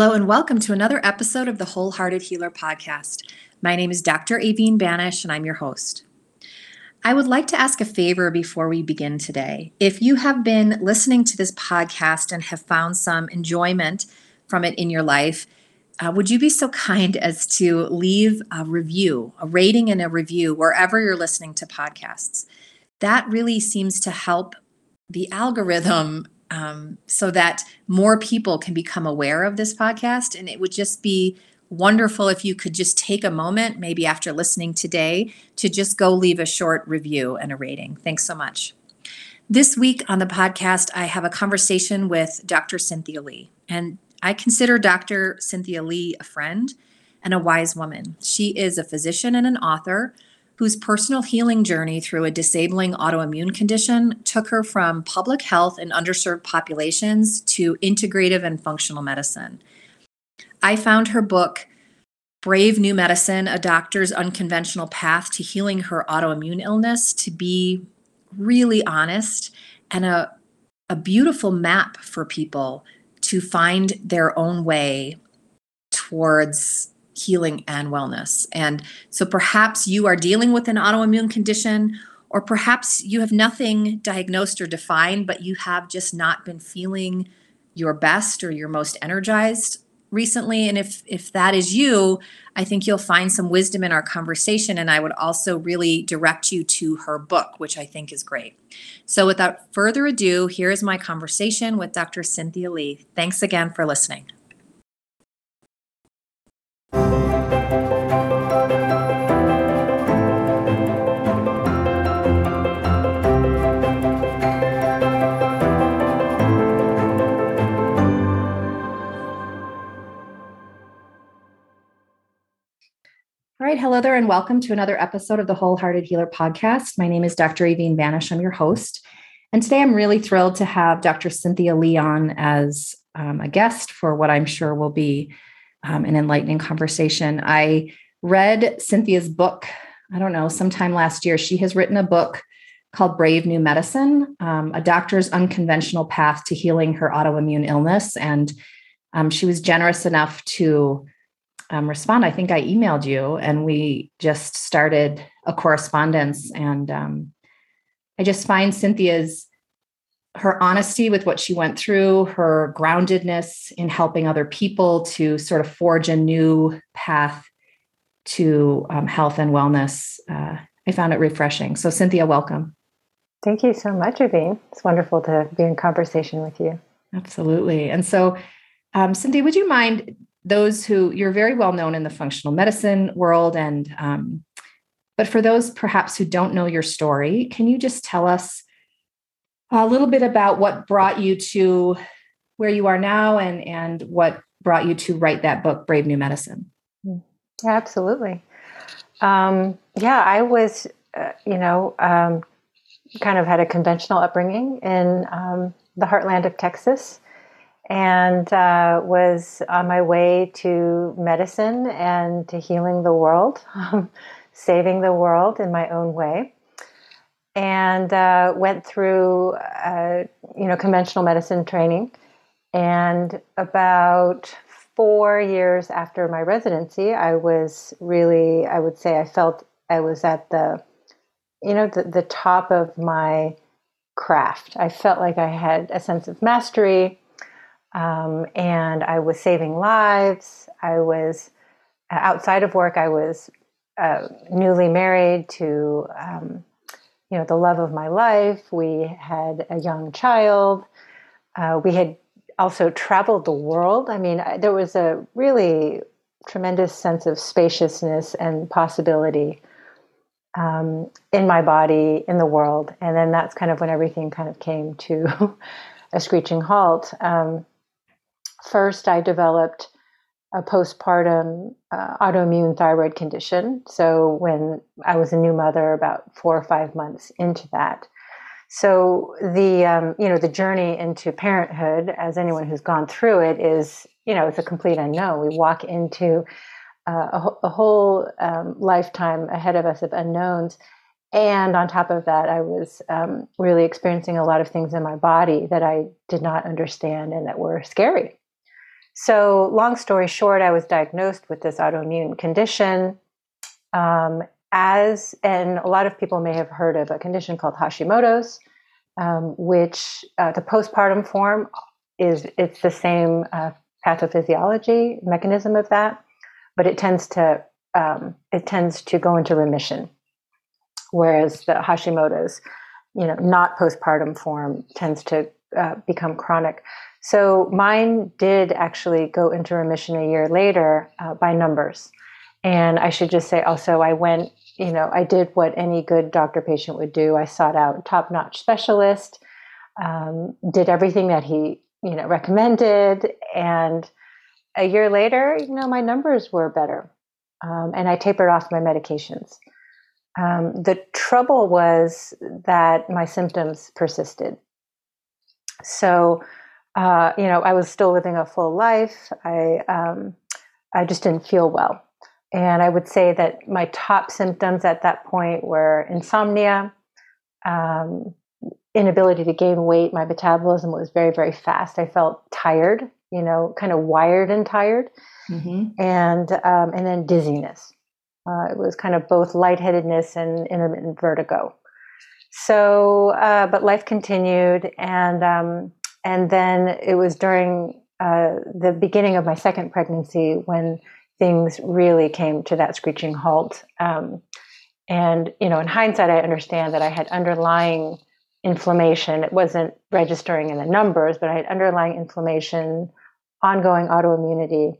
Hello, and welcome to another episode of the Wholehearted Healer podcast. My name is Dr. Aveen Banish, and I'm your host. I would like to ask a favor before we begin today. If you have been listening to this podcast and have found some enjoyment from it in your life, uh, would you be so kind as to leave a review, a rating and a review wherever you're listening to podcasts? That really seems to help the algorithm um, so that more people can become aware of this podcast. And it would just be wonderful if you could just take a moment, maybe after listening today, to just go leave a short review and a rating. Thanks so much. This week on the podcast, I have a conversation with Dr. Cynthia Li. And I consider Dr. Cynthia Li a friend and a wise woman. She is a physician and an author whose personal healing journey through a disabling autoimmune condition took her from public health and underserved populations to integrative and functional medicine. I found her book, Brave New Medicine A Doctor's Unconventional Path to Healing Her Autoimmune Illness, to be really honest and a, a beautiful map for people to find their own way towards healing and wellness. And so perhaps you are dealing with an autoimmune condition, or perhaps you have nothing diagnosed or defined, but you have just not been feeling your best or your most energized recently. And if if that is you i think you'll find some wisdom in our conversation and i would also really direct you to her book which i think is great. So without further ado here is my conversation with dr cynthia li. Thanks again for listening All right, hello there, and welcome to another episode of the Wholehearted Healer podcast. My name is Dr. Aveen Banish. I'm your host. And today I'm really thrilled to have Dr. Cynthia Leon as um, a guest for what I'm sure will be um, an enlightening conversation. I read Cynthia's book, I don't know, sometime last year. She has written a book called Brave New Medicine um, A Doctor's Unconventional Path to Healing Her Autoimmune Illness. And um, she was generous enough to um, respond. I think I emailed you and we just started a correspondence. And um, I just find Cynthia's her honesty with what she went through, her groundedness in helping other people to sort of forge a new path to um, health and wellness. Uh, I found it refreshing. So, Cynthia, welcome. Thank you so much, Aveen. It's wonderful to be in conversation with you. Absolutely. And so, um, Cynthia, would you mind those who you're very well known in the functional medicine world and um, but for those perhaps who don't know your story can you just tell us a little bit about what brought you to where you are now and and what brought you to write that book brave new medicine. Yeah, absolutely. Um, yeah i was uh, you know um, kind of had a conventional upbringing in um, the heartland of texas and uh, was on my way to medicine and to healing the world, saving the world in my own way. And uh, went through, uh, you know, conventional medicine training. And about four years after my residency, I was really, I would say, I felt I was at the, you know, the, the top of my craft. I felt like I had a sense of mastery um, and I was saving lives. I was uh, outside of work. I was uh, newly married to, um, you know, the love of my life. We had a young child. Uh, we had also traveled the world. I mean, there was a really tremendous sense of spaciousness and possibility um, in my body, in the world. And then that's kind of when everything kind of came to a screeching halt. Um, first I developed a postpartum uh, autoimmune thyroid condition. So when I was a new mother, about four or five months into that. So the um, you know the journey into parenthood, as anyone who's gone through it, is you know it's a complete unknown. We walk into uh, a, a, whole um, lifetime ahead of us of unknowns. And on top of that, I was um, really experiencing a lot of things in my body that I did not understand and that were scary. So, long story short, I was diagnosed with this autoimmune condition. Um, as, and a lot of people may have heard of a condition called Hashimoto's, um, which uh, the postpartum form is it's the same uh, pathophysiology mechanism of that, but it tends to um, it tends to go into remission, whereas the Hashimoto's, you know, not postpartum form tends to uh, become chronic. So mine did actually go into remission a year later uh, by numbers. And I should just say also, I went, you know, I did what any good doctor patient would do. I sought out top notch specialist, um, did everything that he, you know, recommended. And a year later, you know, my numbers were better. Um, and I tapered off my medications. Um, the trouble was that my symptoms persisted. So, uh, you know, I was still living a full life. I um, I just didn't feel well, and I would say that my top symptoms at that point were insomnia, um, inability to gain weight. My metabolism was very very fast. I felt tired, you know, kind of wired and tired, mm-hmm. and um, and then dizziness. Uh, it was kind of both lightheadedness and intermittent vertigo. So, uh, but life continued, and um, and then it was during uh, the beginning of my second pregnancy when things really came to that screeching halt. Um, and, you know, in hindsight, I understand that I had underlying inflammation. It wasn't registering in the numbers, but I had underlying inflammation, ongoing autoimmunity.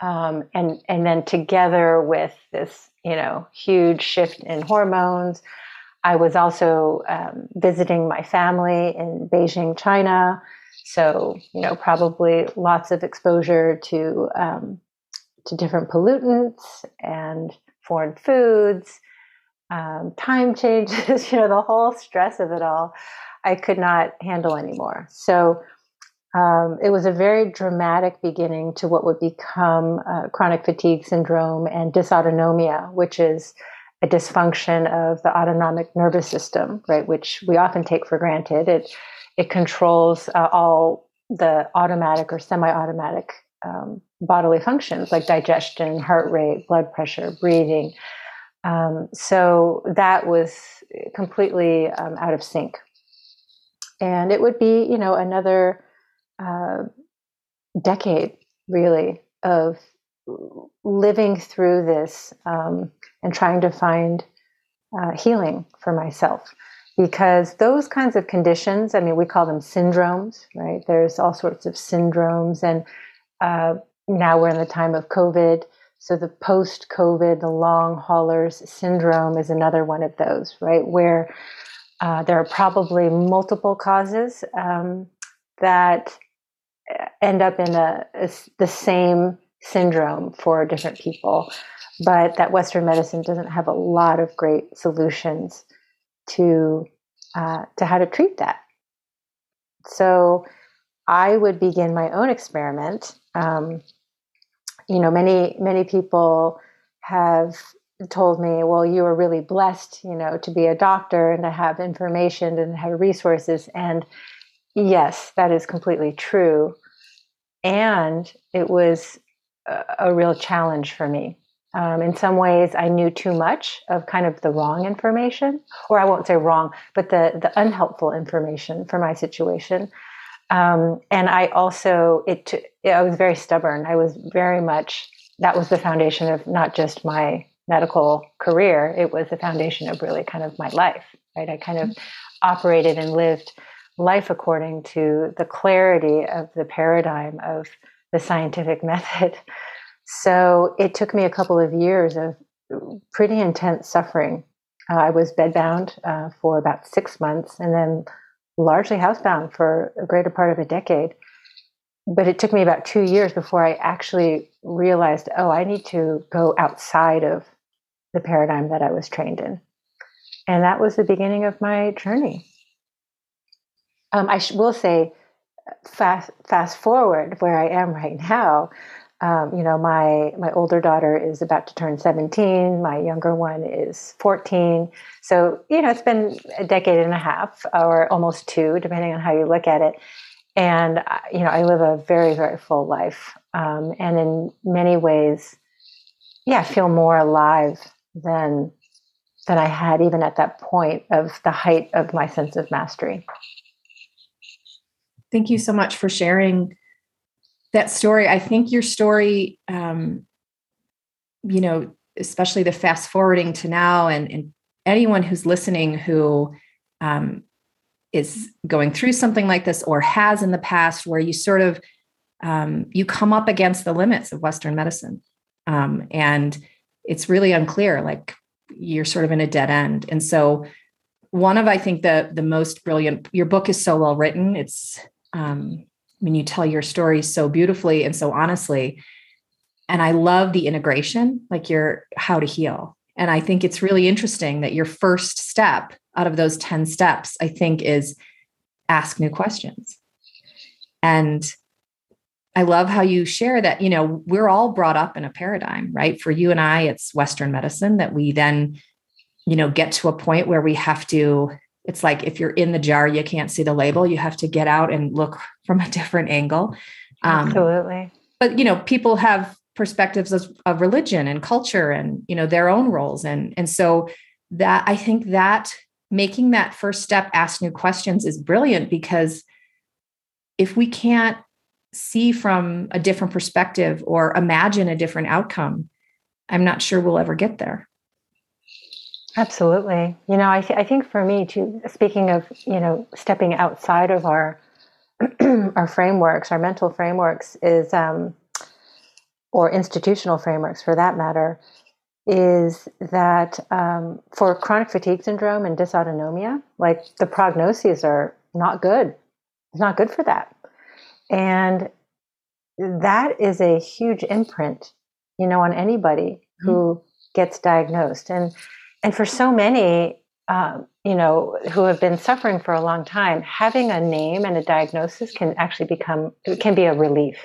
Um, and and then together with this, you know, huge shift in hormones, I was also um, visiting my family in Beijing, China. So, you know, probably lots of exposure to um, to different pollutants and foreign foods, um, time changes. You know, the whole stress of it all, I could not handle anymore. So. Um, it was a very dramatic beginning to what would become uh, chronic fatigue syndrome and dysautonomia, which is a dysfunction of the autonomic nervous system, right, which we often take for granted. It it controls uh, all the automatic or semi-automatic um, bodily functions like digestion, heart rate, blood pressure, breathing. Um, so that was completely um, out of sync, and it would be, you know, another uh, decade really of living through this um, and trying to find uh, healing for myself. Because those kinds of conditions i mean we call them syndromes right? There's all sorts of syndromes and uh, now we're in the time of covid so the post covid the long haulers syndrome is another one of those right? Where uh, there are probably multiple causes um, that uh, end up in a, a, the same syndrome for different people, but that Western medicine doesn't have a lot of great solutions to uh, to how to treat that. So I would begin my own experiment. Um, you know, many many people have told me, "Well, you are really blessed, you know, to be a doctor and to have information and have resources." And yes, that is completely true. And it was a, real challenge for me. Um, in some ways, I knew too much of kind of the wrong information, or I won't say wrong, but the the unhelpful information for my situation. Um, and I also it I was very stubborn. I was very much that was the foundation of not just my medical career. It was the foundation of really kind of my life. Right, I kind of mm-hmm. operated and lived life according to the clarity of the paradigm of the scientific method. So it took me a couple of years of pretty intense suffering. Uh, I was bedbound uh, for about six months and then largely housebound for a greater part of a decade. but it took me about two years before I actually realized, oh, I need to go outside of the paradigm that I was trained in. And that was the beginning of my journey. Um, I sh- will say, fast fast forward where I am right now. Um, you know, my my older daughter is about to turn 17. My younger one is 14. So you know, it's been a decade and a half, or almost two, depending on how you look at it. And uh, you know, I live a very very full life, um, and in many ways, yeah, I feel more alive than than I had even at that point of the height of my sense of mastery. Thank you so much for sharing that story. I think your story, um, you know, especially the fast forwarding to now, and, and anyone who's listening who um, is going through something like this or has in the past, where you sort of um, you come up against the limits of Western medicine, um, and it's really unclear. Like you're sort of in a dead end, and so one of I think the the most brilliant. Your book is so well written. It's um, when you tell your story so beautifully and so honestly. And I love the integration, like your how to heal. And I think it's really interesting that your first step out of those 10 steps, I think, is ask new questions. And I love how you share that, you know, we're all brought up in a paradigm, right? For you and I, it's Western medicine that we then, you know, get to a point where we have to it's like if you're in the jar, you can't see the label. You have to get out and look from a different angle. Um, Absolutely. But you know, people have perspectives of, of religion and culture and you know their own roles, and and so that I think that making that first step, ask new questions, is brilliant because if we can't see from a different perspective or imagine a different outcome, I'm not sure we'll ever get there. Absolutely. You know, I, th- I think for me too, speaking of, you know, stepping outside of our, our frameworks, our mental frameworks is, um, or institutional frameworks for that matter, is that um, for chronic fatigue syndrome and dysautonomia, like the prognoses are not good. It's not good for that. And that is a huge imprint, you know, on anybody who mm-hmm. gets diagnosed. And and for so many, um, you know, who have been suffering for a long time, having a name and a diagnosis can actually become can be a relief.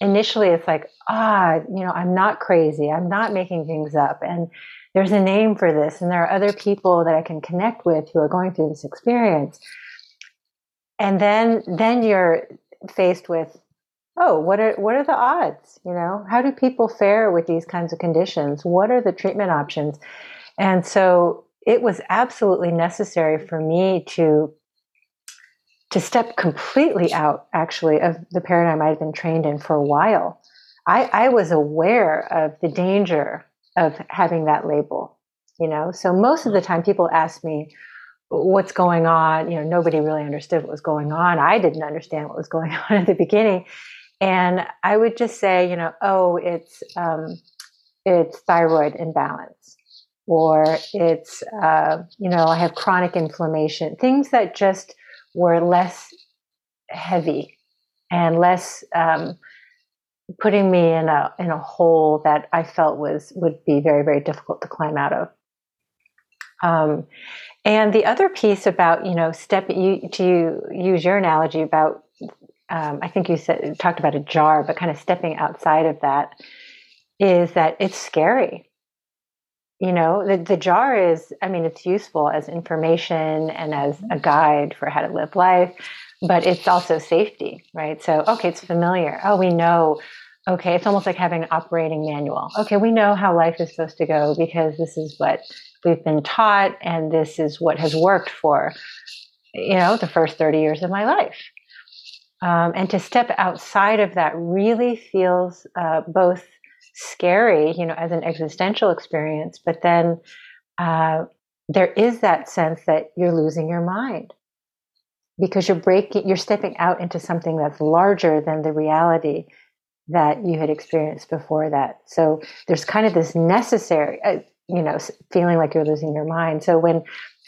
Initially, it's like, ah, you know, I'm not crazy. I'm not making things up, and there's a name for this, and there are other people that I can connect with who are going through this experience. And then, then you're faced with, oh, what are what are the odds? You know, how do people fare with these kinds of conditions? What are the treatment options? And so it was absolutely necessary for me to to step completely out actually of the paradigm I'd been trained in for a while. I, I was aware of the danger of having that label, you know. So most of the time people ask me, what's going on? You know, nobody really understood what was going on. I didn't understand what was going on at the beginning. And I would just say, you know, oh, it's um, it's thyroid imbalance or it's uh, you know i have chronic inflammation things that just were less heavy and less um, putting me in a in a hole that i felt was would be very very difficult to climb out of. Um, and the other piece about you know step you to use your analogy about um, i think you said talked about a jar but kind of stepping outside of that is that it's scary you know the, the jar is i mean it's useful as information and as a guide for how to live life but it's also safety right? So okay it's familiar. Oh we know. Okay it's almost like having an operating manual. Okay we know how life is supposed to go because this is what we've been taught and this is what has worked for you know the first 30 years of my life. Um, and to step outside of that really feels uh, both scary, you know, as an existential experience. But then uh, there is that sense that you're losing your mind because you're breaking, you're stepping out into something that's larger than the reality that you had experienced before that. So there's kind of this necessary, uh, you know, feeling like you're losing your mind. So when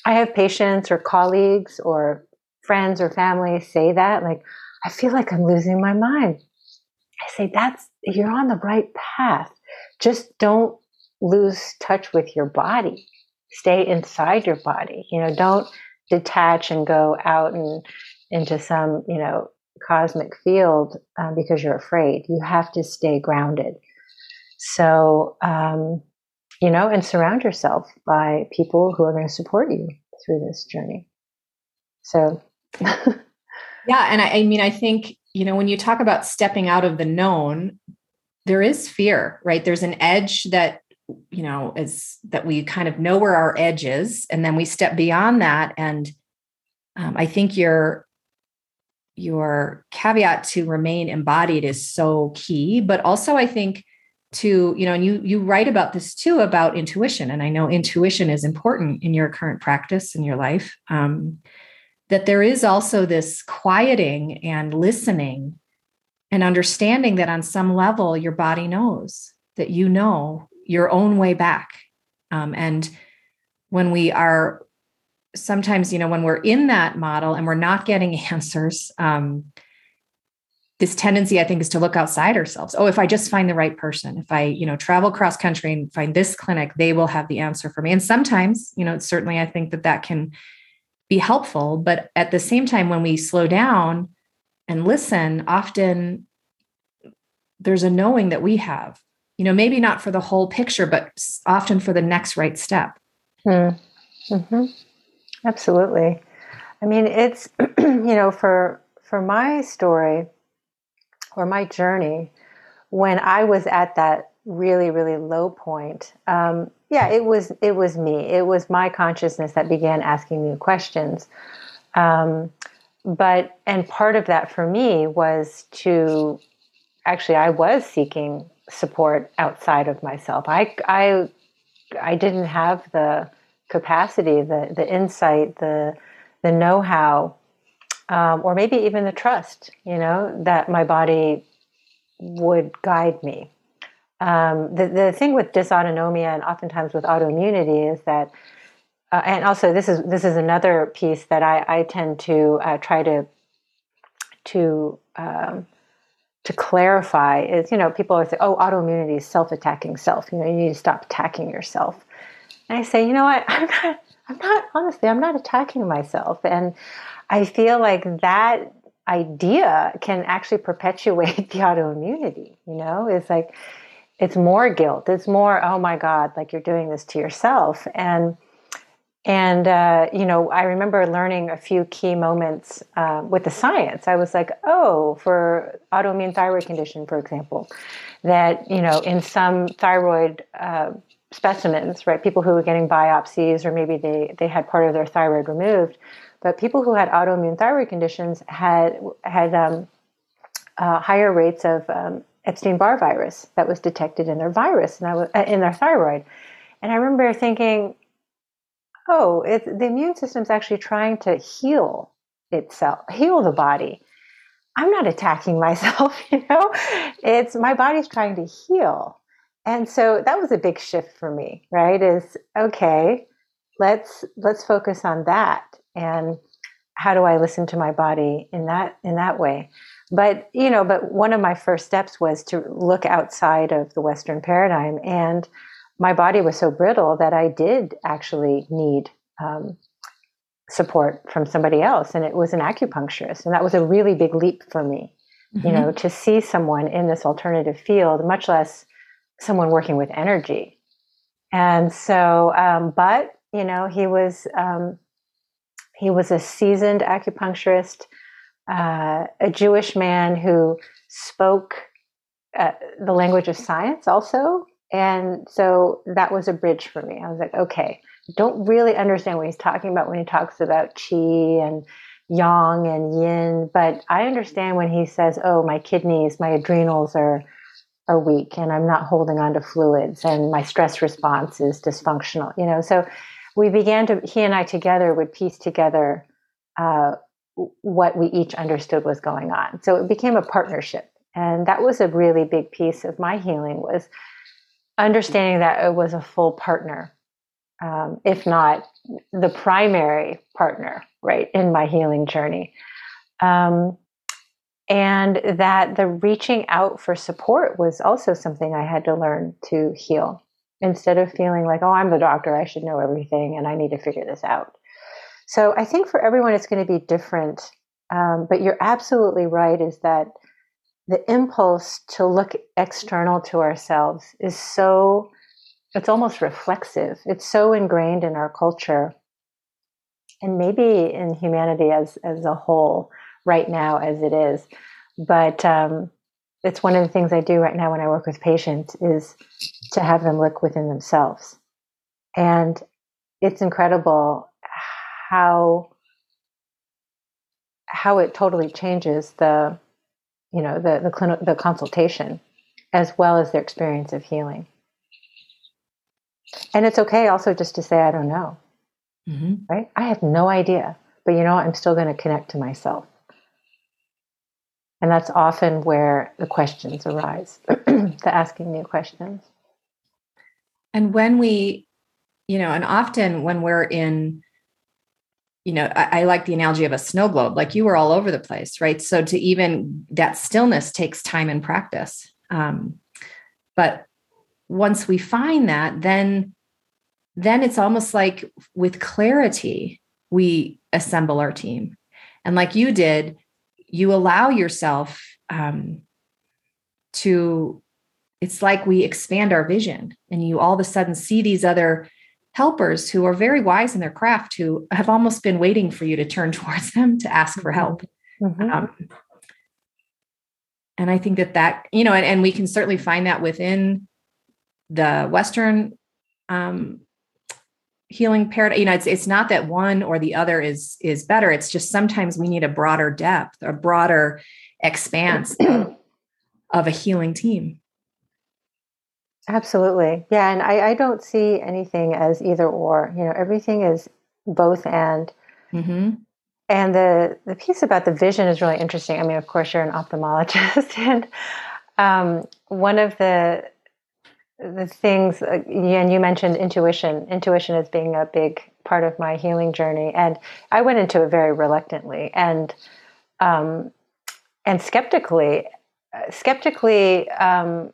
I have patients or colleagues or friends or family say that, like, I feel like I'm losing my mind. I say, that's, you're on the right path. Just don't lose touch with your body. Stay inside your body. You know, don't detach and go out and into some, you know, cosmic field uh, because you're afraid. You have to stay grounded. So, um, you know, and surround yourself by people who are going to support you through this journey. So, yeah. And I, I mean, I think, you know, when you talk about stepping out of the known, there is fear, right? There's an edge that, you know, is that we kind of know where our edge is. And then we step beyond that. And um, I think your, your caveat to remain embodied is so key. But also, I think, to you know and you you write about this too about intuition and i know intuition is important in your current practice in your life um, that there is also this quieting and listening and understanding that on some level your body knows that you know your own way back. Um, and when we are sometimes you know when we're in that model and we're not getting answers um, this tendency i think is to look outside ourselves. Oh if i just find the right person if i you know travel cross country and find this clinic they will have the answer for me. And sometimes you know certainly i think that that can be helpful but at the same time when we slow down and listen often there's a knowing that we have you know maybe not for the whole picture but often for the next right step mm. mm-hmm. absolutely i mean it's you know for for my story or my journey when I was at that really really low point um, yeah it was it was me. It was my consciousness that began asking me questions. Um, but and part of that for me was to actually i was seeking support outside of myself. I i i didn't have the capacity the the insight the the know-how um, or maybe even the trust, you know, that my body would guide me. Um, the, the thing with dysautonomia and oftentimes with autoimmunity is that, uh, and also this is this is another piece that I, I tend to uh, try to to um, to clarify is you know people always say oh autoimmunity is self-attacking self. You know you need to stop attacking yourself. And I say you know what? I'm not I'm not honestly I'm not attacking myself. And I feel like that idea can actually perpetuate the autoimmunity. You know, it's like it's more guilt. It's more, oh my God, like you're doing this to yourself. And and uh, you know, I remember learning a few key moments uh, with the science. I was like, oh, for autoimmune thyroid condition, for example, that you know, in some thyroid uh, specimens, right, people who were getting biopsies, or maybe they they had part of their thyroid removed but people who had autoimmune thyroid conditions had had um, uh, higher rates of um, Epstein-Barr virus that was detected in their virus and I was, uh, in their thyroid. And I remember thinking, oh, it, the immune system is actually trying to heal itself, heal the body. I'm not attacking myself, you know. It's my body's trying to heal. And so that was a big shift for me, right? Is okay, let's let's focus on that and how do I listen to my body in that in that way? But you know, but one of my first steps was to look outside of the Western paradigm, and my body was so brittle that I did actually need um, support from somebody else, and it was an acupuncturist, and that was a really big leap for me. Mm-hmm. You know, to see someone in this alternative field, much less someone working with energy. And so, um, but you know, he was um, he was a seasoned acupuncturist, uh, a Jewish man who spoke uh, the language of science also. And so that was a bridge for me. I was like, okay, don't really understand what he's talking about when he talks about qi and yang and yin, but I understand when he says, oh, my kidneys, my adrenals are are weak and I'm not holding on to fluids and my stress response is dysfunctional, you know. So we began to he and I together would piece together uh, what we each understood was going on. So it became a partnership, and that was a really big piece of my healing was understanding that it was a full partner, um, if not the primary partner, right in my healing journey. Um, and that the reaching out for support was also something I had to learn to heal instead of feeling like, oh, I'm the doctor, I should know everything and I need to figure this out. So I think for everyone, it's going to be different. Um, but you're absolutely right, is that the impulse to look external to ourselves is so, it's almost reflexive. It's so ingrained in our culture and maybe in humanity as, as a whole right now as it is. But um, it's one of the things I do right now when I work with patients is to have them look within themselves. And it's incredible how how it totally changes the you know the the the consultation as well as their experience of healing. And it's okay also just to say I don't know. Mm-hmm. Right? I have no idea, but you know I'm still going to connect to myself. And that's often where the questions arise, the asking new questions. And when we, you know, and often when we're in, you know, I, I, like the analogy of a snow globe, like you were all over the place, right? So to even that stillness takes time and practice. Um, but once we find that, then then it's almost like with clarity, we assemble our team. And like you did, you allow yourself um, to it's like we expand our vision and you all of a sudden see these other helpers who are very wise in their craft who have almost been waiting for you to turn towards them to ask for help mm-hmm. mm-hmm. um, and i think that that you know and, and, we can certainly find that within the western um, healing paradigm you know it's it's not that one or the other is is better it's just sometimes we need a broader depth a broader expanse of, of a healing team absolutely yeah and I, I don't see anything as either or you know everything is both and mm-hmm. and the the piece about the vision is really interesting i mean of course you're an ophthalmologist and um, one of the the things, uh, and you mentioned intuition, intuition as being a big part of my healing journey. And I went into it very reluctantly and, um, and skeptically, uh, skeptically, um,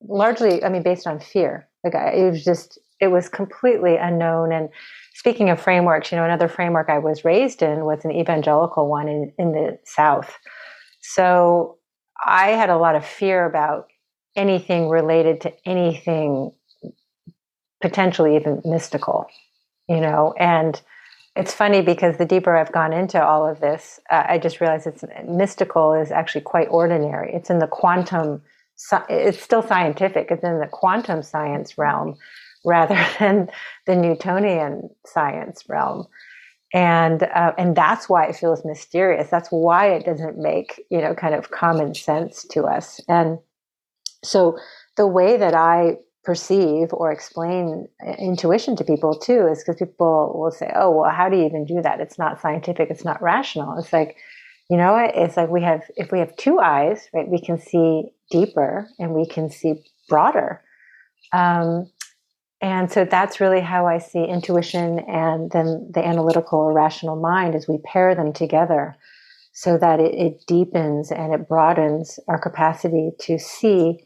largely, I mean, based on fear. Like I, it was just, it was completely unknown. And speaking of frameworks, you know, another framework I was raised in was an evangelical one in, in the South. So I had a lot of fear about anything related to anything potentially even mystical, you know, and it's funny because the deeper I've gone into all of this, uh, I just realized it's mystical is actually quite ordinary. It's in the quantum, it's still scientific. It's in the quantum science realm rather than the Newtonian science realm, and uh, and that's why it feels mysterious. That's why it doesn't make you know kind of common sense to us. And so the way that I perceive or explain intuition to people too is because people will say, "Oh, well, how do you even do that? It's not scientific. It's not rational." It's like, you know, it's like we have if we have two eyes, right? We can see deeper and we can see broader. Um, and so that's really how I see intuition and then the analytical or rational mind as we pair them together so that it, it deepens and it broadens our capacity to see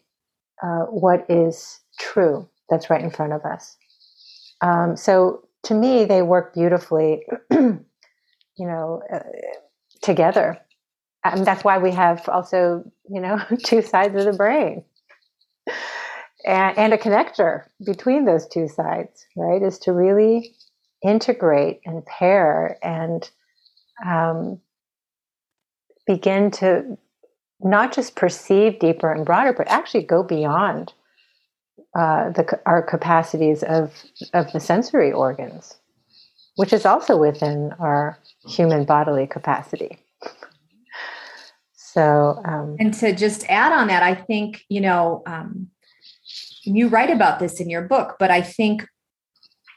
uh, what is true that's right in front of us. Um, so to me, they work beautifully, you know, uh, together. And that's why we have also, you know, two sides of the brain. And, and a connector between those two sides, right? Is to really integrate and pair and um, begin to not just perceive deeper and broader, but actually go beyond uh, the, our capacities of, of the sensory organs, which is also within our human bodily capacity. So, um, and to just add on that, I think, you know, um, you write about this in your book, but I think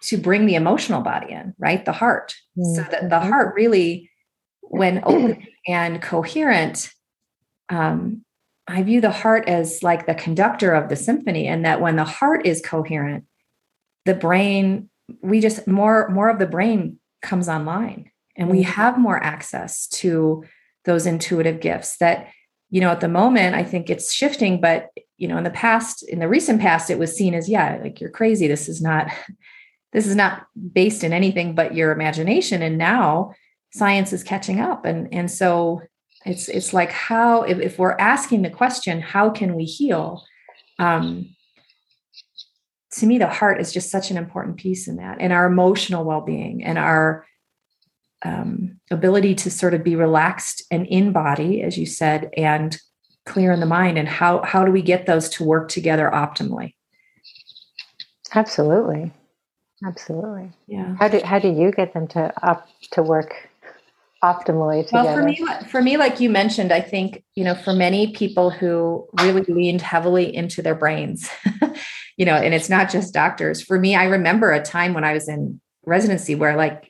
to bring the emotional body in, right? The heart, mm-hmm. so that the mm-hmm. heart really, when open and coherent, um, I view the heart as like the conductor of the symphony, and that when the heart is coherent, the brain, we just more more of the brain comes online, and we mm-hmm. have more access to those intuitive gifts that you know at the moment i think it's shifting but you know in the past in the recent past it was seen as yeah like you're crazy. This is not this is not based in anything but your imagination. And now science is catching up. And and so it's it's like how if, if we're asking the question how can we heal um to me the heart is just such an important piece in that and our emotional well-being and our um, ability to sort of be relaxed and in body as you said and clear in the mind and how how do we get those to work together optimally? Absolutely. Absolutely. Yeah. How do how do you get them to up to work optimally together well for me for me like you mentioned i think you know for many people who really leaned heavily into their brains you know and it's not just doctors for me i remember a time when i was in residency where like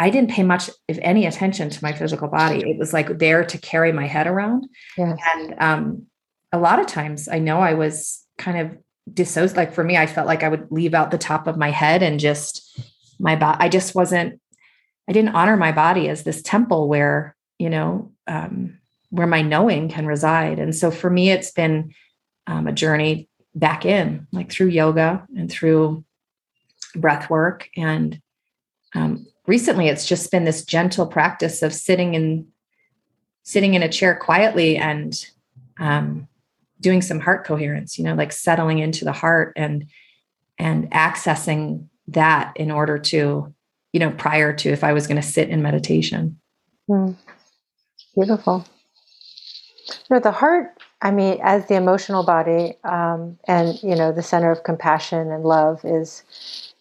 I didn't pay much, if any, attention to my physical body. It was like there to carry my head around. Yes. And um, a lot of times I know I was kind of dissociated. Like for me, I felt like I would leave out the top of my head and just my body. I just wasn't, I didn't honor my body as this temple where, you know, um, where my knowing can reside. And so for me, it's been um, a journey back in, like through yoga and through breath work. And um, recently it's just been this gentle practice of sitting in sitting in a chair quietly and um, doing some heart coherence you know like settling into the heart and and accessing that in order to you know prior to if i was going to sit in meditation. Mm. beautiful. You know the heart i mean as the emotional body um, and you know the center of compassion and love is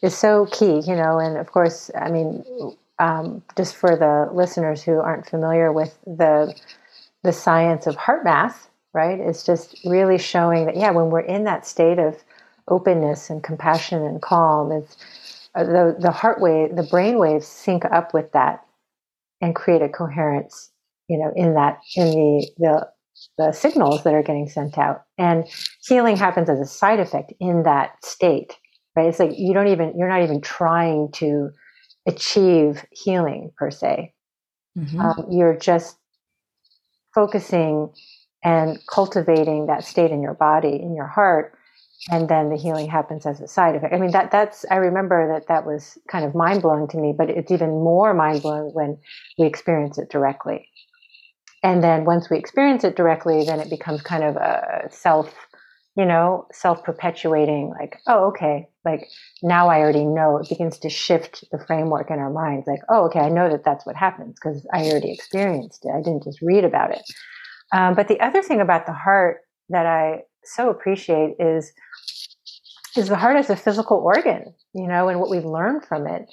is so key, you know, and of course, I mean, um, just for the listeners who aren't familiar with the the science of HeartMath, right? It's just really showing that yeah, when we're in that state of openness and compassion and calm, it's uh, the the heart wave, the brain waves sync up with that and create a coherence, you know, in that in the the the signals that are getting sent out, and healing happens as a side effect in that state right? It's like you don't even, you're not even trying to achieve healing per se. Mm-hmm. Um, you're just focusing and cultivating that state in your body, in your heart, and then the healing happens as a side effect. I mean, that that's I remember that that was kind of mind blowing to me, but it's even more mind blowing when we experience it directly. And then once we experience it directly, then it becomes kind of a self you know, self perpetuating, like, oh, okay, like now I already know. It begins to shift the framework in our minds, like, oh, okay, I know that that's what happens because I already experienced it. I didn't just read about it. Um, but the other thing about the heart that I so appreciate is is the heart as a physical organ, you know, and what we've learned from it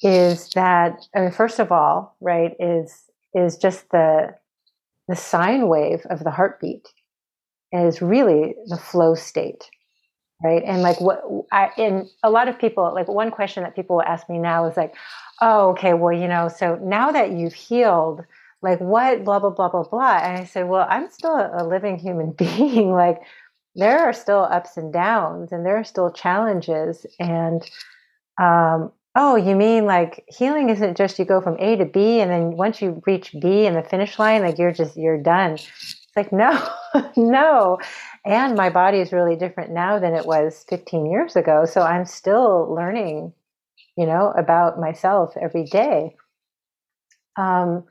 is that I mean, first of all, right, is is just the the sine wave of the heartbeat is really the flow state right? And like what i in a lot of people like one question that people will ask me now is like oh okay well you know so now that you've healed like what blah blah blah blah blah and i said well i'm still a living human being like there are still ups and downs and there are still challenges and um oh you mean like healing isn't just you go from a to b and then once you reach b in the finish line like you're just you're done it's like, no, no. And my body is really different now than it was 15 years ago. So I'm still learning, you know, about myself every day. Um,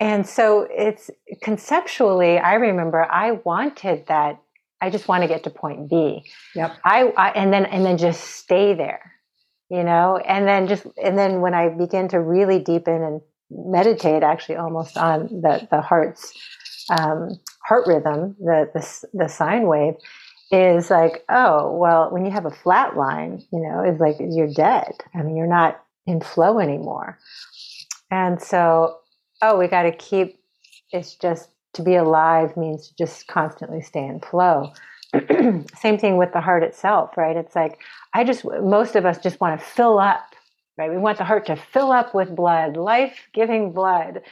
and so it's conceptually, I remember I wanted that. I just want to get to point B. Yep. I, I and then and then just stay there, you know, and then just and then when I begin to really deepen and meditate, actually almost on the the heart's um, heart rhythm, the, the the sine wave, is like, oh, well, when you have a flat line, you know, it's like you're dead. I mean, you're not in flow anymore. And so, oh, we got to keep. It's just to be alive means to just constantly stay in flow. Same thing with the heart itself, right? It's like I just most of us just want to fill up, right? We want the heart to fill up with blood, life-giving blood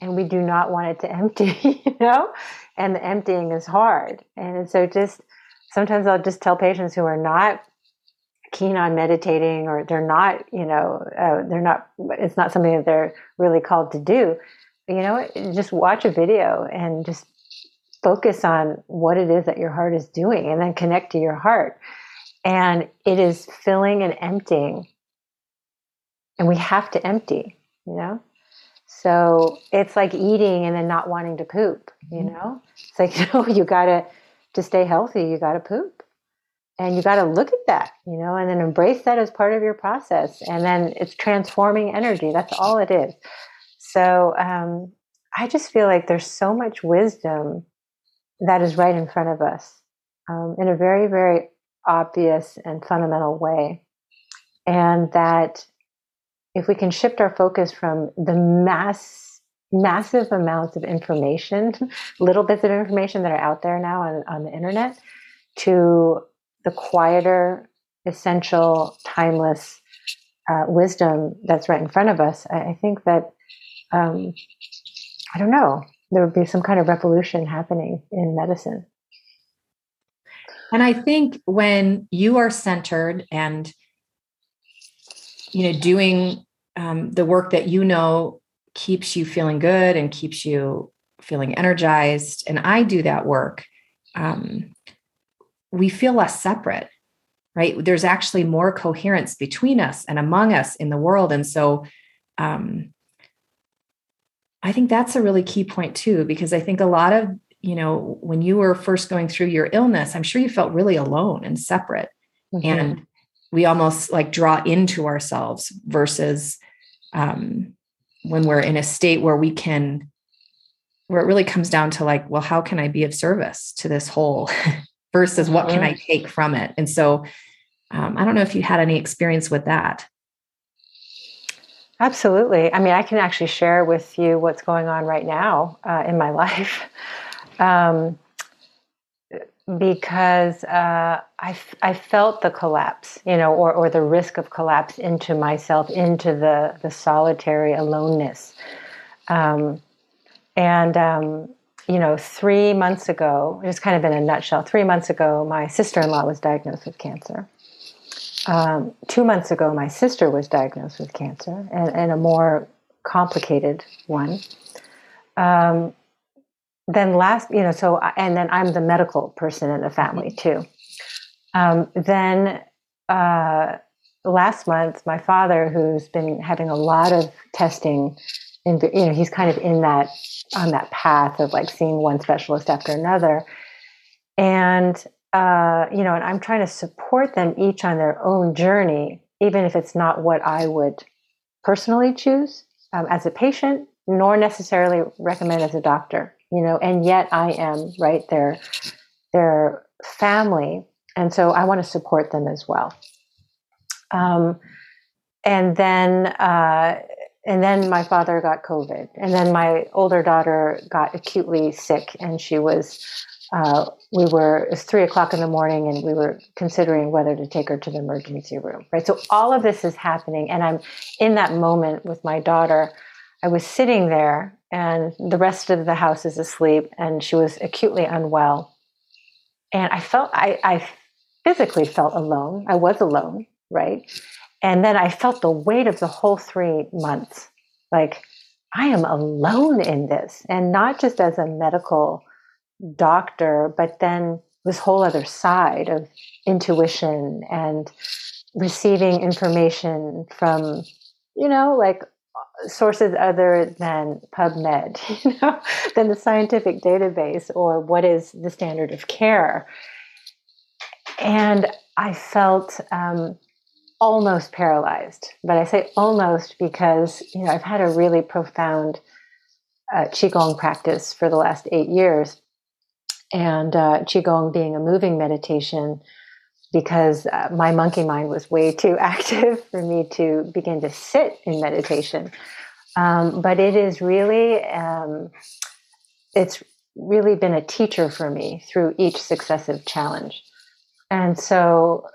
and we do not want it to empty, you know? And the emptying is hard. And so just sometimes I'll just tell patients who are not keen on meditating or they're not, you know, uh, they're not, it's not something that they're really called to do. you know, just watch a video and just focus on what it is that your heart is doing and then connect to your heart. And it is filling and emptying. And we have to empty, you know? So it's like eating and then not wanting to poop, you mm-hmm. know? It's like, you know, you gotta, to stay healthy, you gotta poop. And you gotta look at that, you know, and then embrace that as part of your process. And then it's transforming energy. That's all it is. So um, I just feel like there's so much wisdom that is right in front of us um, in a very, very obvious and fundamental way. And that if we can shift our focus from the mass, massive amounts of information, little bits of information that are out there now on, on the internet, to the quieter, essential, timeless uh, wisdom that's right in front of us, I, I think that, um, I don't know, there would be some kind of revolution happening in medicine. And I think when you are centered and you know doing um, the work that you know keeps you feeling good and keeps you feeling energized, and I do that work, um, we feel less separate, right? There's actually more coherence between us and among us in the world, and so um, I think that's a really key point too, because I think a lot of, you know, when you were first going through your illness, I'm sure you felt really alone and separate. Mm-hmm. And we almost like draw into ourselves versus um, when we're in a state where we can, where it really comes down to like, well, how can I be of service to this whole versus what can I mm-hmm. take from it? And so um, I don't know if you had any experience with that. Absolutely. I mean, I can actually share with you what's going on right now uh, in my life. Um, because uh, I, I felt the collapse, you know, or, or the risk of collapse into myself, into the, the solitary aloneness. Um, and, um, you know, three months ago, just kind of in a nutshell, three months ago, my sister in law was diagnosed with cancer um, two months ago, my sister was diagnosed with cancer and, and a more complicated one. Um, then last, you know, so, and then I'm the medical person in the family too. Um, then uh, last month, my father, who's been having a lot of testing, in, you know, he's kind of in that, on that path of like seeing one specialist after another. And uh, you know, and I'm trying to support them each on their own journey, even if it's not what I would personally choose um, as a patient, nor necessarily recommend as a doctor. You know, and yet I am right their their family, and so I want to support them as well. Um, and then uh, and then my father got COVID, and then my older daughter got acutely sick, and she was uh, we were it was three o'clock in the morning and we were considering whether to take her to the emergency room right so all of this is happening and i'm in that moment with my daughter i was sitting there and the rest of the house is asleep and she was acutely unwell. And i felt i, I physically felt alone. I was alone right? And then i felt the weight of the whole three months. Like i am alone in this and not just as a medical doctor, but then this whole other side of intuition and receiving information from, you know, like sources other than PubMed, you know, than the scientific database or what is the standard of care. And I felt um, almost paralyzed, but I say almost because, you know, I've had a really profound uh, Qigong practice for the last eight years and uh, qigong being a moving meditation because uh, my monkey mind was way too active for me to begin to sit in meditation um, but it is really um, it's really been a teacher for me through each successive challenge and so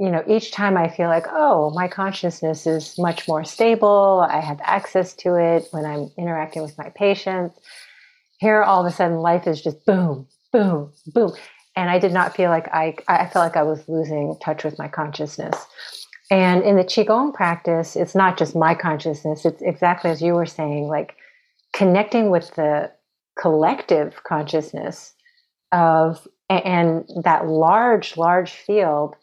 you know each time i feel like oh my consciousness is much more stable i have access to it when i'm interacting with my patients here all of a sudden life is just boom boom, boom. And I did not feel like I, I felt like I was losing touch with my consciousness. And in the Qigong practice, it's not just my consciousness, it's exactly as you were saying, like connecting with the collective consciousness of and that large large field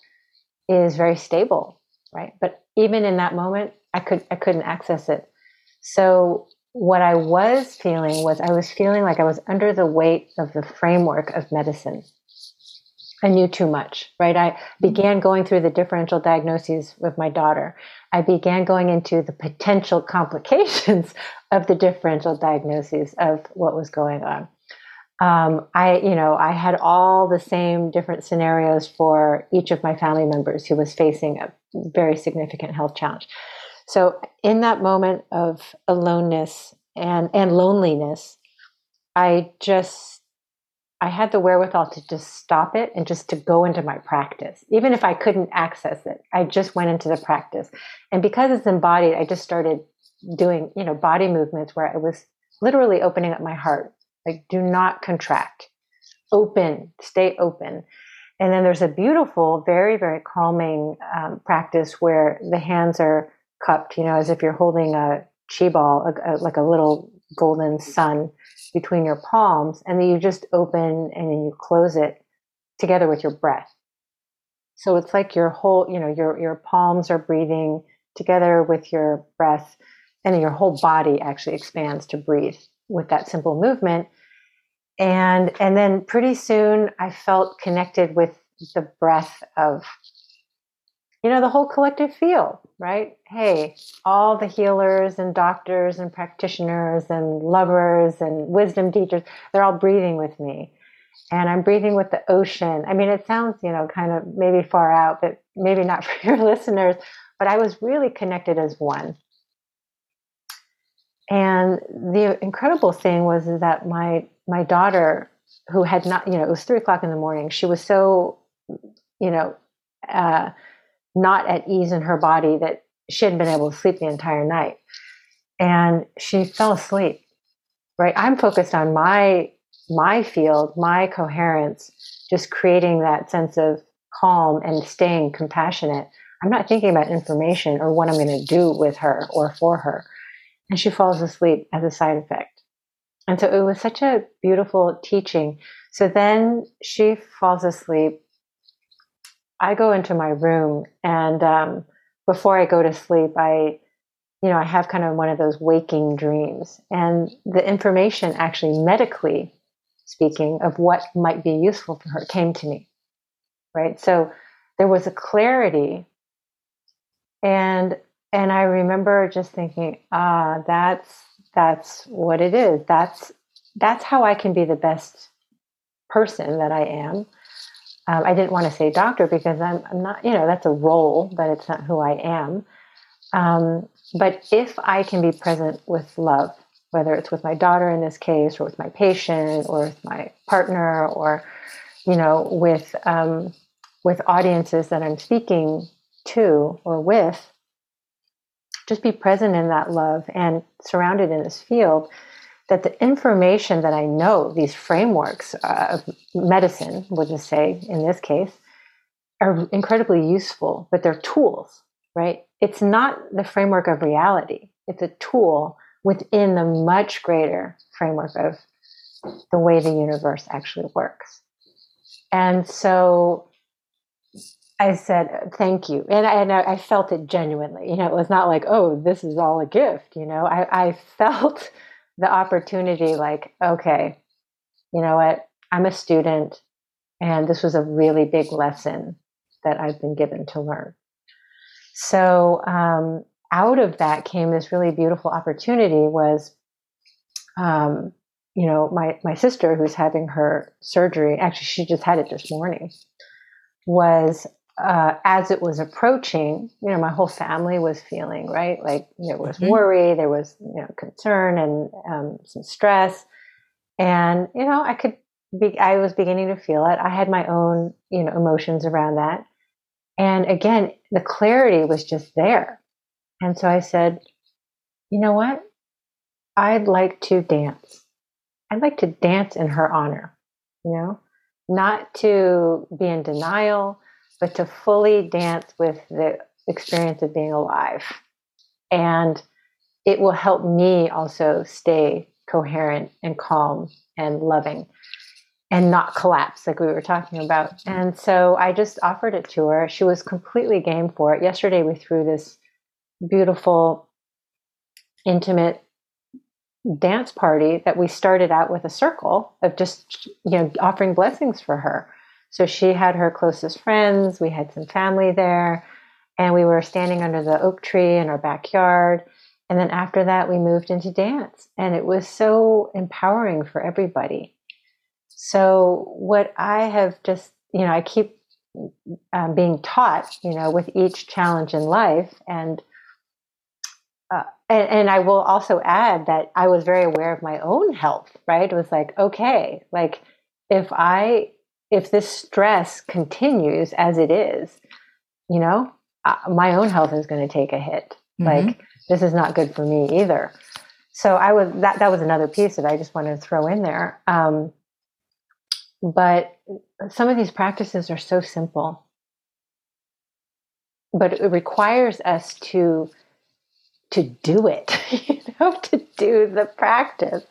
is very stable right? But even in that moment i could i couldn't access it. So what i was feeling was i was feeling like i was under the weight of the framework of medicine I knew too much, right? I began going through the differential diagnoses with my daughter. I began going into the potential complications of the differential diagnoses of what was going on. Um, I, you know, I had all the same different scenarios for each of my family members who was facing a very significant health challenge. So, in that moment of aloneness and and loneliness, I just I had the wherewithal to just stop it and just to go into my practice. Even if I couldn't access it, I just went into the practice. And because it's embodied, I just started doing, you know, body movements where I was literally opening up my heart. Like, do not contract, open, stay open. And then there's a beautiful, very, very calming um, practice where the hands are cupped, you know, as if you're holding a chi ball, a, a, like a little golden sun between your palms, and then you just open and then you close it together with your breath. So it's like your whole, you know, your your palms are breathing together with your breath, and your whole body actually expands to breathe with that simple movement. And and then pretty soon I felt connected with the breath of you know, the whole collective feel, right? Hey, all the healers and doctors and practitioners and lovers and wisdom teachers, they're all breathing with me. And I'm breathing with the ocean. I mean, it sounds, you know, kind of maybe far out, but maybe not for your listeners, but I was really connected as one. And the incredible thing was that my my daughter, who had not, you know, it was three o'clock in the morning, she was so, you know, uh, not at ease in her body that she hadn't been able to sleep the entire night. And she fell asleep. Right. I'm focused on my my field, my coherence, just creating that sense of calm and staying compassionate. I'm not thinking about information or what I'm going to do with her or for her. And she falls asleep as a side effect. And so it was such a beautiful teaching. So then she falls asleep I go into my room and um, before I go to sleep, I, you know, I have kind of one of those waking dreams. And the information, actually, medically speaking, of what might be useful for her came to me. Right. So there was a clarity. And and I remember just thinking, ah, that's that's what it is. That's that's how I can be the best person that I am um, I didn't want to say doctor because I'm, I'm, not, you know, that's a role, but it's not who I am. Um, but if I can be present with love, whether it's with my daughter in this case, or with my patient, or with my partner, or you know, with um, with audiences that I'm speaking to or with, just be present in that love and surrounded in this field that the information that I know, these frameworks uh, of medicine, we'll just say in this case, are incredibly useful, but they're tools, right? It's not the framework of reality. It's a tool within the much greater framework of the way the universe actually works. And so I said, thank you. And I, and I felt it genuinely. You know, it was not like, oh, this is all a gift. You know, I, I felt the opportunity like, okay, you know what? I'm a student and this was a really big lesson that I've been given to learn. So, um, out of that came this really beautiful opportunity was, um, you know, my, my sister who's having her surgery, actually, she just had it this morning, was uh, as it was approaching, you know, my whole family was feeling right. Like there was mm-hmm. worry, there was you know concern and um, some stress, and you know, I could be. I was beginning to feel it. I had my own you know emotions around that, and again, the clarity was just there, and so I said, you know what, I'd like to dance. I'd like to dance in her honor. You know, not to be in denial but to fully dance with the experience of being alive. And it will help me also stay coherent and calm and loving and not collapse like we were talking about. And so I just offered it to her. She was completely game for it. Yesterday we threw this beautiful, intimate dance party that we started out with a circle of just you know offering blessings for her. So she had her closest friends, we had some family there, and we were standing under the oak tree in our backyard. And then after that, we moved into dance, and it was so empowering for everybody. So, what I have just, you know, I keep um, being taught, you know, with each challenge in life. And, uh, and, and I will also add that I was very aware of my own health, right? It was like, okay, like if I, if this stress continues as it is, you know, uh, my own health is going to take a hit. Mm-hmm. Like, this is not good for me either. So I was that that was another piece that I just wanted to throw in there. Um, but some of these practices are so simple. But it requires us to to do it, you know, to do the practice.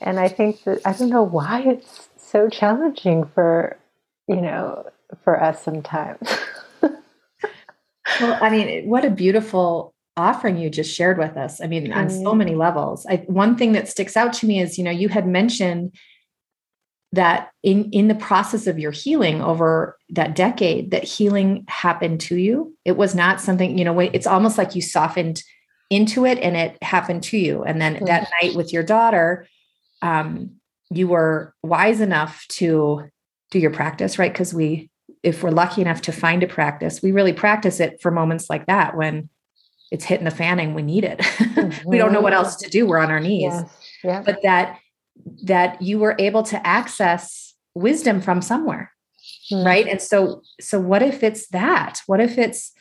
And I think that I don't know why it's so challenging for, you know, for us sometimes. well, I mean, what a beautiful offering you just shared with us. I mean, on so many levels. I, one thing that sticks out to me is, you know, you had mentioned that in in the process of your healing over that decade that healing happened to you it was not something you know it's almost like you softened into it and it happened to you and then mm-hmm. that night with your daughter um, you were wise enough to do your practice right because we if we're lucky enough to find a practice we really practice it for moments like that when it's hitting the fan and we need it mm-hmm. we don't know what else to do we're on our knees yes. yeah. but that that you were able to access wisdom from somewhere mm-hmm. right and so so what if it's that what if it's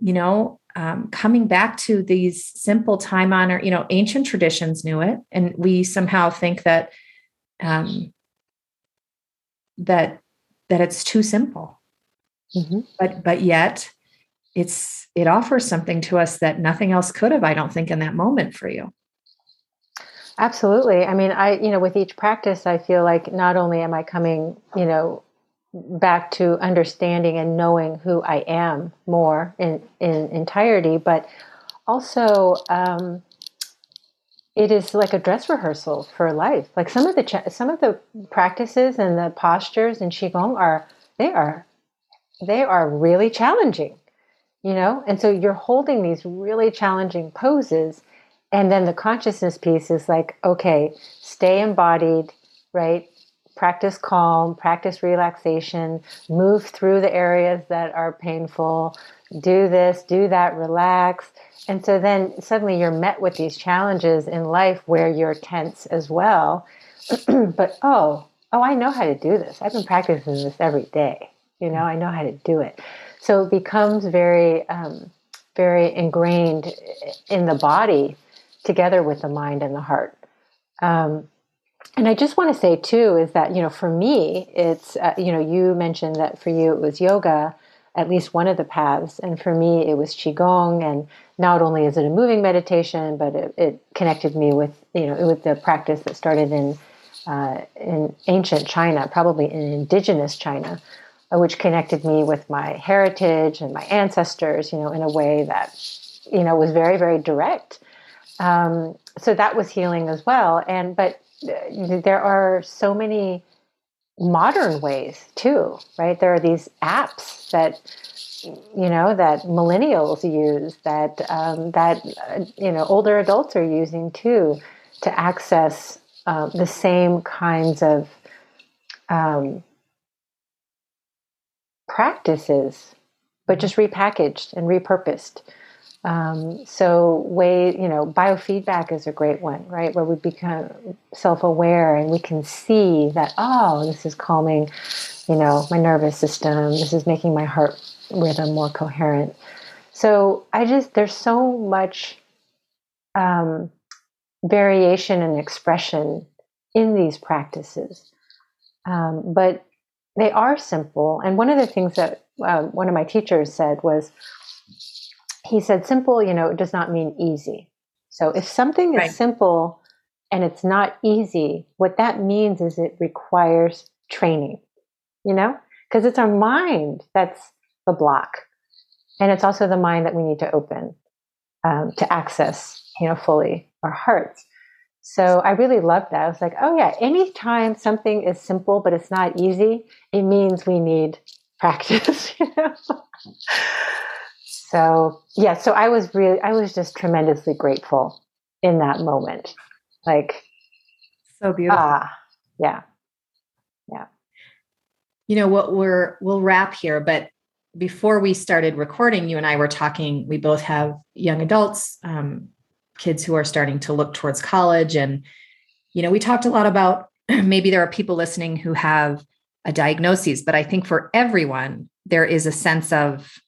you know um, coming back to these simple time honor you know ancient traditions knew it and we somehow think that um that that it's too simple mm-hmm. but but yet it's it offers something to us that nothing else could have i don't think in that moment for you Absolutely. I mean, I, you know, with each practice, I feel like not only am I coming, you know, back to understanding and knowing who I am more in, in entirety, but also, um, it is like a dress rehearsal for life. Like some of the ch- some of the practices and the postures in qigong are they are they are really challenging, you know. And so you're holding these really challenging poses, and then the consciousness piece is like, okay, stay embodied, right? Practice calm, practice relaxation, move through the areas that are painful, do this, do that, relax. And so then suddenly you're met with these challenges in life where you're tense as well. but oh, oh, I know how to do this. I've been practicing this every day. You know, I know how to do it. So it becomes very, um, very ingrained in the body together with the mind and the heart. Um, and I just want to say too is that you know for me it's uh, you know you mentioned that for you it was yoga at least one of the paths. And for me it was qigong. And not only is it a moving meditation but it, it connected me with you know with the practice that started in uh, in ancient China probably in indigenous China uh, which connected me with my heritage and my ancestors you know in a way that you know was very very direct. Um, so that was healing as well. And but uh, there are so many modern ways too, right? There are these apps that you know that millennials use that um, that uh, you know older adults are using too to access uh, the same kinds of um, practices, but just repackaged and repurposed. Um, so way, you know, biofeedback is a great one, right? Where we become self-aware and we can see that, oh, this is calming, you know, my nervous system. This is making my heart rhythm more coherent. So I just, there's so much um, variation and expression in these practices. Um, but they are simple. And one of the things that uh, one of my teachers said was, he said simple, you know, it does not mean easy. So if something is right. simple, and it's not easy, what that means is it requires training, you know, because it's our mind that's the block. And it's also the mind that we need to open um, to access, you know, fully our hearts. So I really loved that. I was like, oh yeah, anytime something is simple but it's not easy, it means we need practice. You know? So yeah, so I was really, I was just tremendously grateful in that moment. Like, so beautiful. Ah, yeah, yeah. You know what? We're we'll wrap here, but before we started recording, you and I were talking. We both have young adults, um, kids who are starting to look towards college, and you know, we talked a lot about maybe there are people listening who have a diagnosis, but I think for everyone there is a sense of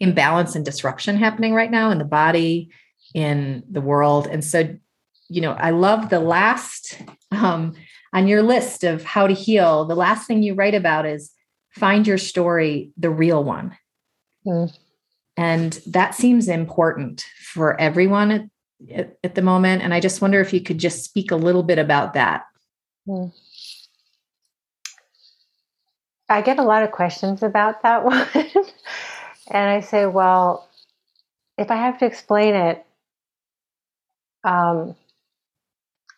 imbalance and disruption happening right now in the body, in the world, and so you know, I love the last um, on your list of how to heal. The last thing you write about is find your story, the real one. Mm. And that seems important for everyone at, at, the moment. And I just wonder if you could just speak a little bit about that. Mm. I get a lot of questions about that one. And I say, well, if I have to explain it, um,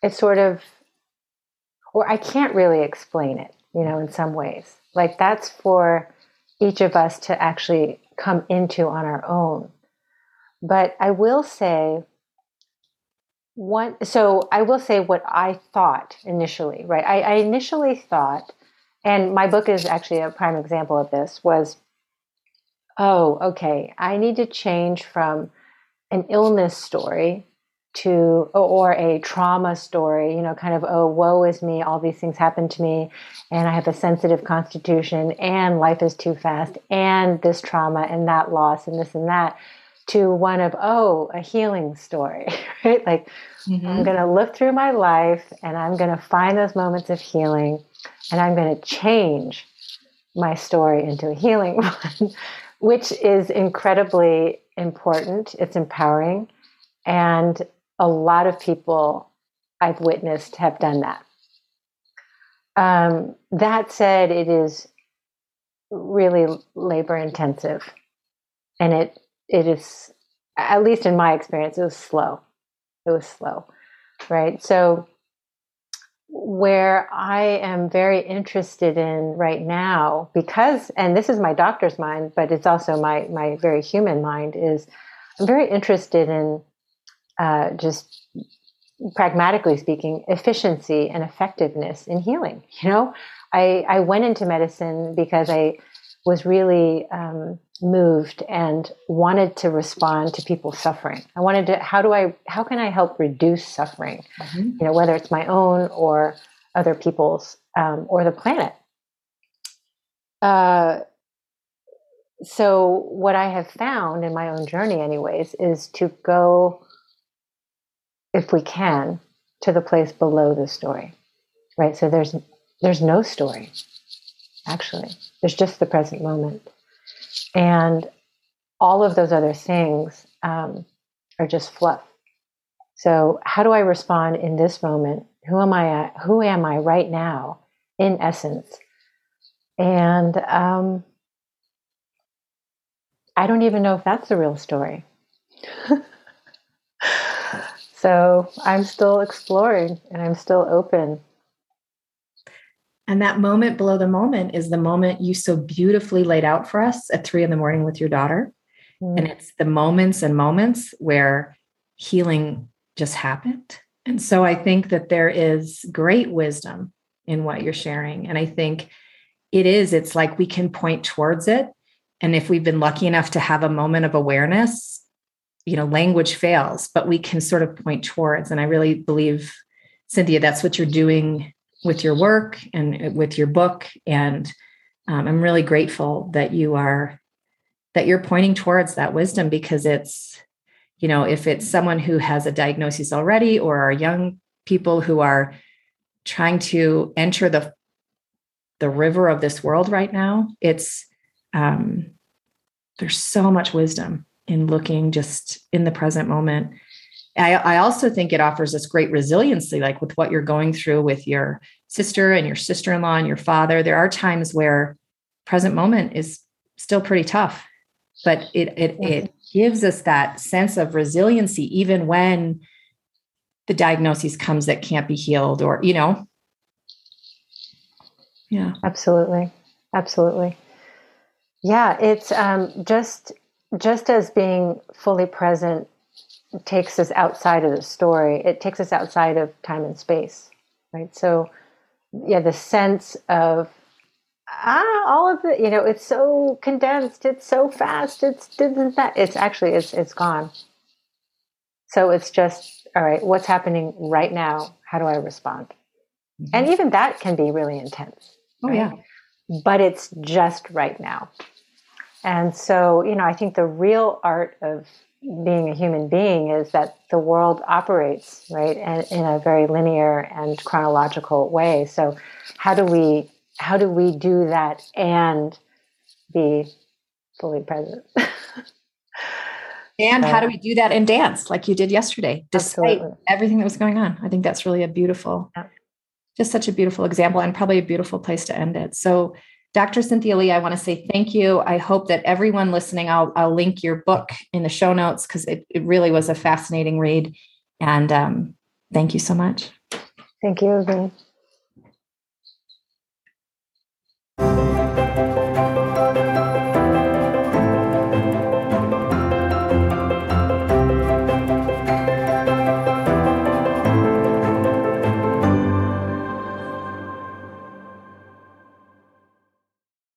it's sort of, or I can't really explain it, you know, in some ways. Like that's for each of us to actually come into on our own. But I will say, one, so I will say what I thought initially, right? I, I initially thought, and my book is actually a prime example of this, was oh, okay, I need to change from an illness story to or a trauma story you know kind of oh woe is me all these things happen to me and i have a sensitive constitution and life is too fast and this trauma and that loss and this and that to one of oh a healing story right? Like mm-hmm. i'm going to look through my life and i'm going to find those moments of healing and i'm going to change my story into a healing one which is incredibly important it's empowering and a lot of people I've witnessed have done that. Um, that said, it is really labor intensive, and it it is at least in my experience, it was slow. It was slow, right? So where I am very interested in right now, because and this is my doctor's mind, but it's also my my very human mind, is I'm very interested in uh, just pragmatically speaking, efficiency and effectiveness in healing. You know, I, I went into medicine because I was really um, moved and wanted to respond to people suffering. I wanted to, how do I, how can I help reduce suffering? Mm-hmm. You know, whether it's my own or other people's um, or the planet. Uh, so what I have found in my own journey, anyways, is to go if we can, to the place below the story. Right? So there's there's no story, actually. There's just the present moment. And all of those other things um, are just fluff. So how do I respond in this moment? Who am I at? Who am I right now, in essence? And um, I don't even know if that's the real story. So I'm still exploring and I'm still open. And that moment below the moment is the moment you so beautifully laid out for us at three in the morning with your daughter. Mm. And it's the moments and moments where healing just happened. And so I think that there is great wisdom in what you're sharing. And I think it is, it's like we can point towards it. And if we've been lucky enough to have a moment of awareness, you know language fails but we can sort of point towards and i really believe cynthia that's what you're doing with your work and uh, with your book and um, i'm really grateful that you are that you're pointing towards that wisdom because it's you know if it's someone who has a diagnosis already or are young people who are trying to enter the the river of this world right now it's um there's so much wisdom in looking just in the present moment I, I also think it offers us great resiliency, like with what you're going through with your sister and your sister in law and your father. There are times where present moment is still pretty tough, but it it it gives us that sense of resiliency even when the diagnosis comes that can't be healed or you know? Yeah. Absolutely. Absolutely. Yeah it's um, just just as being fully present takes us outside of the story. It takes us outside of time and space right? So yeah the sense of ah all of it you know it's so condensed it's so fast it's that. It's actually it's it's gone. So it's just all right what's happening right now? How do i respond? Mm-hmm. and even that can be really intense oh right? yeah. But it's just right now. And so you know i think the real art of being a human being is that the world operates right and in a very linear and chronological way so how do we how do we do that and be fully present and how do um, we do that and dance like you did yesterday despite absolutely. everything that was going on i think that's really a beautiful yeah. just such a beautiful example and probably a beautiful place to end it so Dr. Cynthia Li, I want to say thank you. I hope that everyone listening, I'll, I'll link your book in the show notes because it, it really was a fascinating read. And um, thank you so much. Thank you,